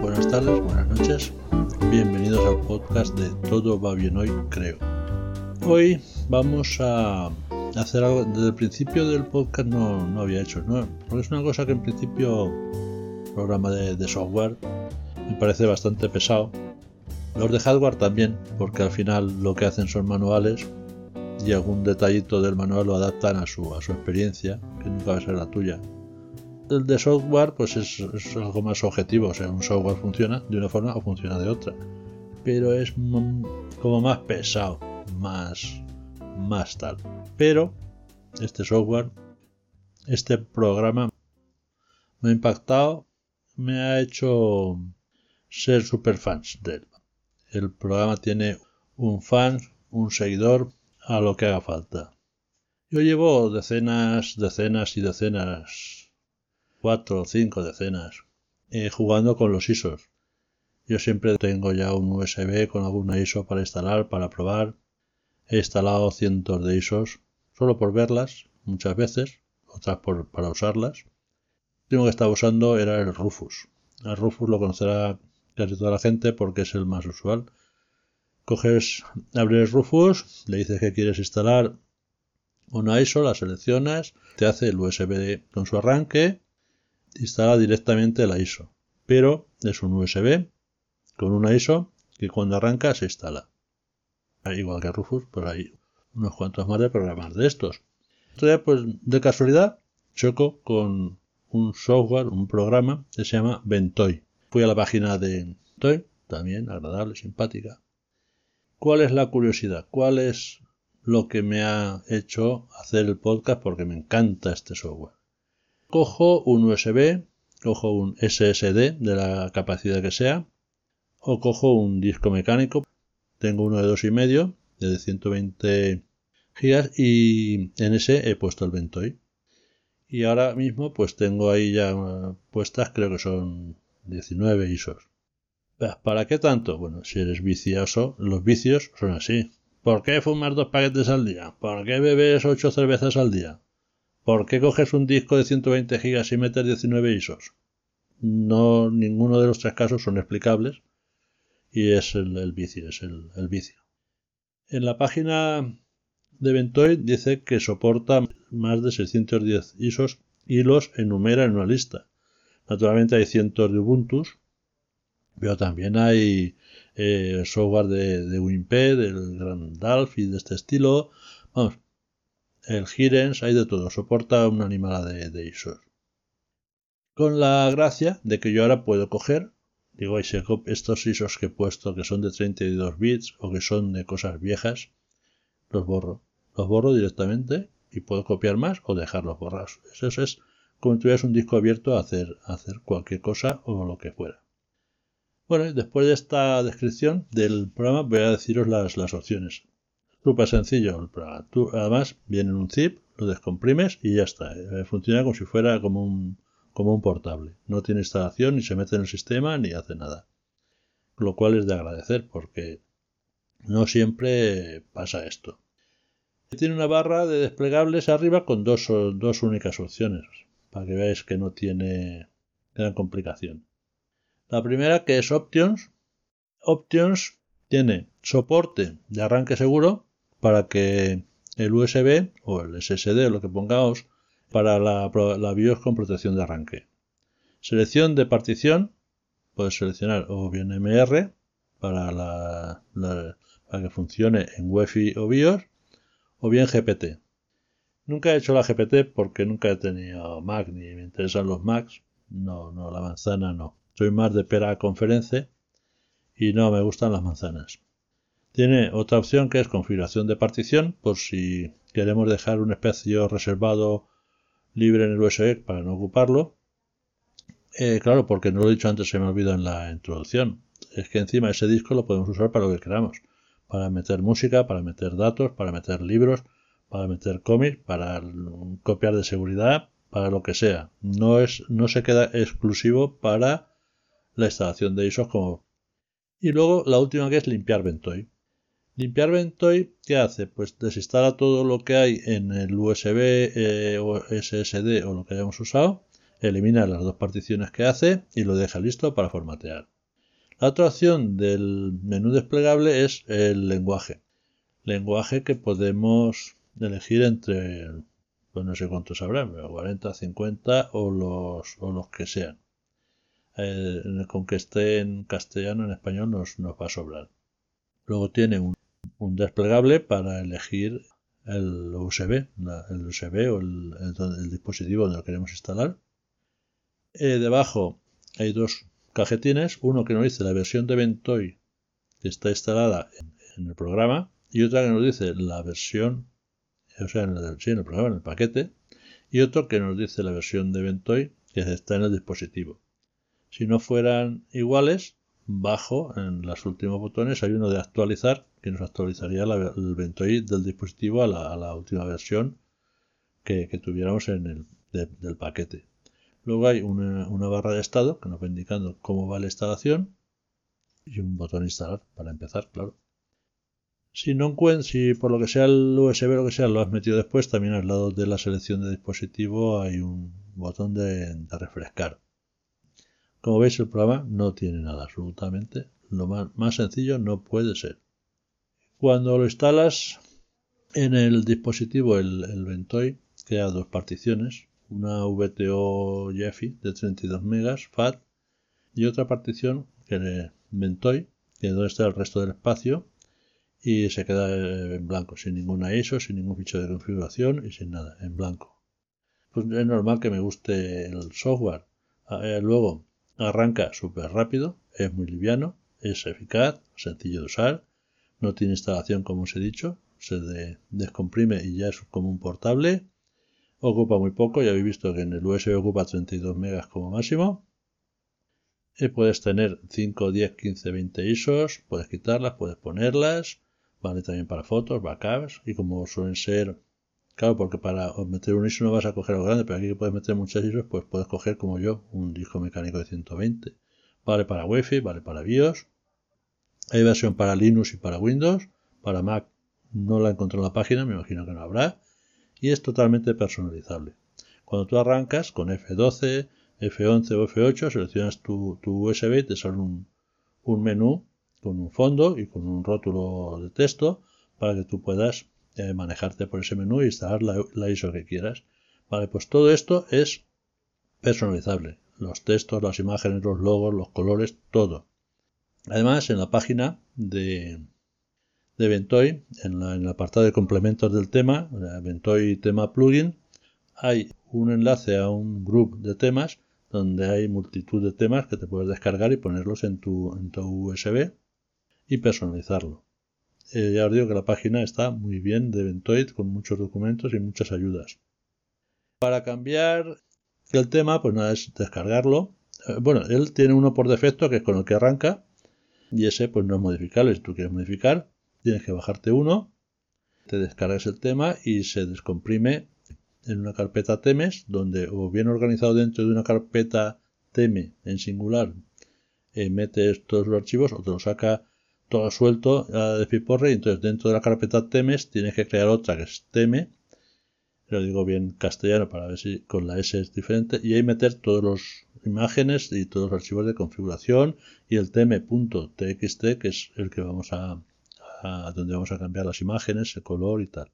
buenas tardes, buenas noches. Bienvenidos al podcast de Todo va bien hoy, creo. Hoy vamos a hacer algo. Desde el principio del podcast no, no había hecho, ¿no? Porque es una cosa que en principio, programa de, de software, me parece bastante pesado. Los de hardware también, porque al final lo que hacen son manuales y algún detallito del manual lo adaptan a su, a su experiencia, que nunca va a ser la tuya. El de software pues es, algo más objetivo, o sea, un software funciona de una forma o funciona de otra. Pero es como más pesado, más, más tal. Pero este software, este programa me ha impactado, me ha hecho ser super fans de él. El programa tiene un fan, un seguidor, a lo que haga falta. Yo llevo decenas, decenas y decenas, cuatro o cinco decenas, eh, jugando con los ISOs. Yo siempre tengo ya un USB con alguna ISO para instalar, para probar. He instalado cientos de ISOs, solo por verlas, muchas veces, otras por, para usarlas. El último que estaba usando era el Rufus. El Rufus lo conocerá casi toda la gente porque es el más usual coges, abres Rufus, le dices que quieres instalar una ISO, la seleccionas, te hace el USB con su arranque, instala directamente la ISO. Pero es un USB con una ISO que cuando arranca se instala. Igual que Rufus, pues hay unos cuantos más de programas de estos. Entonces, pues de casualidad, choco con un software, un programa que se llama Ventoy. Fui a la página de Ventoy, también agradable, simpática. ¿Cuál es la curiosidad? ¿Cuál es lo que me ha hecho hacer el podcast? Porque me encanta este software. Cojo un USB, cojo un SSD de la capacidad que sea, o cojo un disco mecánico. Tengo uno de dos y medio, de 120 gigas, y en ese he puesto el Ventoy. Y ahora mismo, pues tengo ahí ya puestas, creo que son 19 ISOs. ¿Para qué tanto? Bueno, si eres vicioso, los vicios son así. ¿Por qué fumas dos paquetes al día? ¿Por qué bebes ocho cervezas al día? ¿Por qué coges un disco de 120 gigas y metes 19 ISOs? No, ninguno de los tres casos son explicables y es el, vicio, es el, vicio. En la página de Ventoy dice que soporta más de 610 ISOs y los enumera en una lista. Naturalmente hay cientos de Ubuntus, pero también hay eh, software de, de WinP, del Grandalf y de este estilo. Vamos, el Girens, hay de todo, soporta una animala de, de ISOs. Con la gracia de que yo ahora puedo coger, digo, estos ISOs que he puesto que son de 32 bits o que son de cosas viejas, los borro. Los borro directamente y puedo copiar más o dejarlos borrados. Eso es como si tuvieras un disco abierto a hacer, hacer cualquier cosa o lo que fuera. Bueno, después de esta descripción del programa voy a deciros las opciones. Súper sencillo. Tú, además, viene en un zip, lo descomprimes y ya está. Eh, funciona como si fuera como un, como un portable. No tiene instalación, ni se mete en el sistema, ni hace nada. Lo cual es de agradecer porque no siempre pasa esto. Tiene una barra de desplegables arriba con dos, dos únicas opciones, para que veáis que no tiene gran complicación. La primera que es Options. Options tiene soporte de arranque seguro para que el USB o el SSD lo que pongamos para la, BIOS con protección de arranque. Selección de partición, puedes seleccionar o bien MR para, la, para que funcione en UEFI o BIOS o bien GPT. Nunca he hecho la GPT porque nunca he tenido Mac ni me interesan los Macs. No, no, la manzana no. Soy más de pera conferencia y no me gustan las manzanas. Tiene otra opción que es configuración de partición, por si queremos dejar un espacio reservado libre en el USB para no ocuparlo. Eh, claro, porque no lo he dicho antes, se me olvidó en la introducción. Es que encima ese disco lo podemos usar para lo que queramos. Para meter música, para meter datos, para meter libros, para meter cómics, para copiar de seguridad, para lo que sea. No, es, no se queda exclusivo para la instalación de ISOs como... Y luego la última que es limpiar Ventoy. Limpiar Ventoy, ¿qué hace? Pues desinstala todo lo que hay en el USB eh, o SSD o lo que hayamos usado, elimina las dos particiones que hace y lo deja listo para formatear. La otra opción del menú desplegable es el lenguaje. Lenguaje que podemos elegir entre, pues no sé cuántos habrá, 40, 50 o los, o los que sean. Eh, con que esté en castellano, en español nos, nos va a sobrar. Luego tiene un, desplegable para elegir el USB, el USB o el, dispositivo donde lo queremos instalar. Eh, debajo hay dos cajetines, uno que nos dice la versión de Ventoy que está instalada en, el programa y otra que nos dice la versión, o sea, en el, en el programa, en el paquete, y otro que nos dice la versión de Ventoy que está en el dispositivo. Si no fueran iguales, bajo en los últimos botones hay uno de actualizar que nos actualizaría el Ventoy del dispositivo a la, última versión que, tuviéramos en el del paquete. Luego hay una, barra de estado que nos va indicando cómo va la instalación y un botón instalar para empezar, claro. Si no si por lo que sea el USB lo que sea lo has metido después, también al lado de la selección de dispositivo hay un botón de refrescar. Como veis el programa no tiene nada absolutamente. Lo más, sencillo no puede ser. Cuando lo instalas en el dispositivo, el, Ventoy crea dos particiones. Una VTO Jeffy de 32 megas FAT y otra partición que le Ventoy, que es donde está el resto del espacio y se queda en blanco, sin ninguna ISO, sin ningún fichero de configuración y sin nada, en blanco. Pues es normal que me guste el software. Eh, luego, Arranca súper rápido, es muy liviano, es eficaz, sencillo de usar, no tiene instalación como os he dicho, se descomprime y ya es como un portable, ocupa muy poco, ya habéis visto que en el USB ocupa 32 megas como máximo, y puedes tener 5, 10, 15, 20 ISOs, puedes quitarlas, puedes ponerlas, vale también para fotos, backups, y como suelen ser Claro, porque para meter un ISO no vas a coger algo grande, pero aquí puedes meter muchas ISOs, pues puedes coger como yo un disco mecánico de 120. Vale para Wi-Fi, vale para BIOS. Hay versión para Linux y para Windows. Para Mac no la encontré en la página, me imagino que no habrá. Y es totalmente personalizable. Cuando tú arrancas con F12, F11 o F8, seleccionas tu, USB y te sale un, un menú con un fondo y con un rótulo de texto para que tú puedas eh, manejarte por ese menú y instalar la, ISO que quieras. Vale, pues todo esto es personalizable. Los textos, las imágenes, los logos, los colores, todo. Además, en la página de, de Ventoy, en, el apartado de complementos del tema, Ventoy tema plugin, hay un enlace a un grupo de temas donde hay multitud de temas que te puedes descargar y ponerlos en tu, en tu USB y personalizarlo. Eh, ya os digo que la página está muy bien de Ventoid con muchos documentos y muchas ayudas. Para cambiar el tema, pues nada, es descargarlo. Eh, bueno, él tiene uno por defecto que es con el que arranca y ese pues no es modificable. Si tú quieres modificar, tienes que bajarte uno, te descargas el tema y se descomprime en una carpeta temes donde o bien organizado dentro de una carpeta teme en singular eh, metes todos los archivos o te lo saca todo suelto de piporre y entonces dentro de la carpeta temes tienes que crear otra que es teme lo digo bien castellano para ver si con la S es diferente y ahí meter todas las imágenes y todos los archivos de configuración y el tm.txt que es el que vamos a, donde vamos a cambiar las imágenes el color y tal.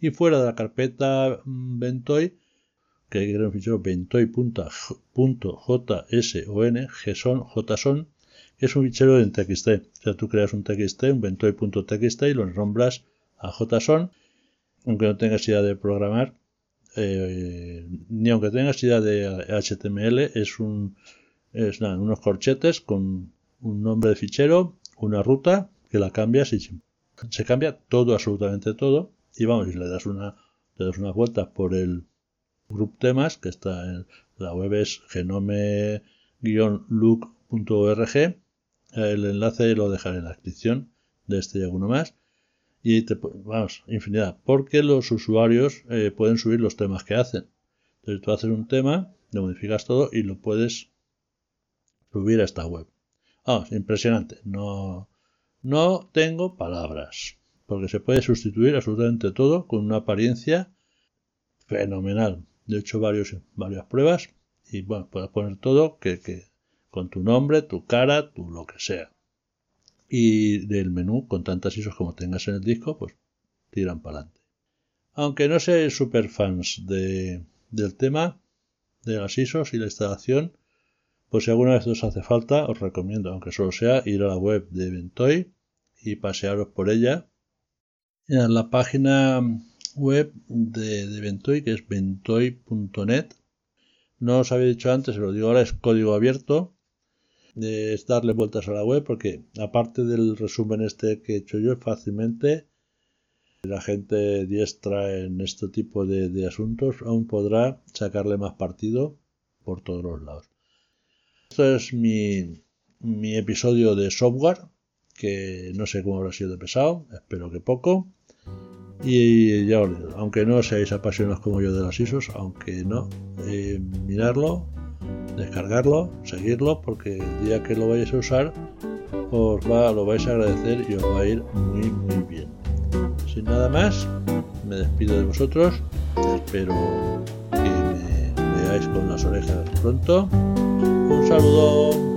Y fuera de la carpeta mm, Ventoy que hay un fichero ventoy.json json es un fichero en TXT. O sea, tú creas un TXT, un ventoy.txt y lo nombras a JSON, aunque no tengas idea de programar, eh, ni aunque tengas idea de HTML, es, un, es unos corchetes con un nombre de fichero, una ruta, que la cambias y se cambia todo, absolutamente todo. Y vamos, y le das una, le das unas vueltas por el group temas, que está en la web es genome-look.org el enlace lo dejaré en la descripción de este y alguno más. Y te, vamos, infinidad. Porque los usuarios eh, pueden subir los temas que hacen. Entonces tú haces un tema, lo modificas todo y lo puedes subir a esta web. Vamos, impresionante. No, no tengo palabras. Porque se puede sustituir absolutamente todo con una apariencia fenomenal. De hecho, varios, varias pruebas y bueno, puedes poner todo que con tu nombre, tu cara, tu lo que sea. Y del menú, con tantas ISOs como tengas en el disco, pues tiran para adelante. Aunque no seáis super fans de, del tema, de las ISOs y la instalación, pues si alguna vez os hace falta, os recomiendo, aunque solo sea, ir a la web de Ventoy y pasearos por ella. En la página web de, de Ventoy, que es ventoy.net, no os había dicho antes, se lo digo ahora, es código abierto. Es darle vueltas a la web porque aparte del resumen este que he hecho yo fácilmente, la gente diestra en este tipo de, asuntos aún podrá sacarle más partido por todos los lados. Esto es mi, mi episodio de software, que no sé cómo habrá sido de pesado, espero que poco. Y ya os digo, aunque no seáis apasionados como yo de las ISOs, aunque no, eh, mirarlo, descargarlo, seguirlo, porque el día que lo vayáis a usar, os va, lo vais a agradecer y os va a ir muy, muy bien. Sin nada más, me despido de vosotros. Espero que me veáis con las orejas pronto. Un saludo.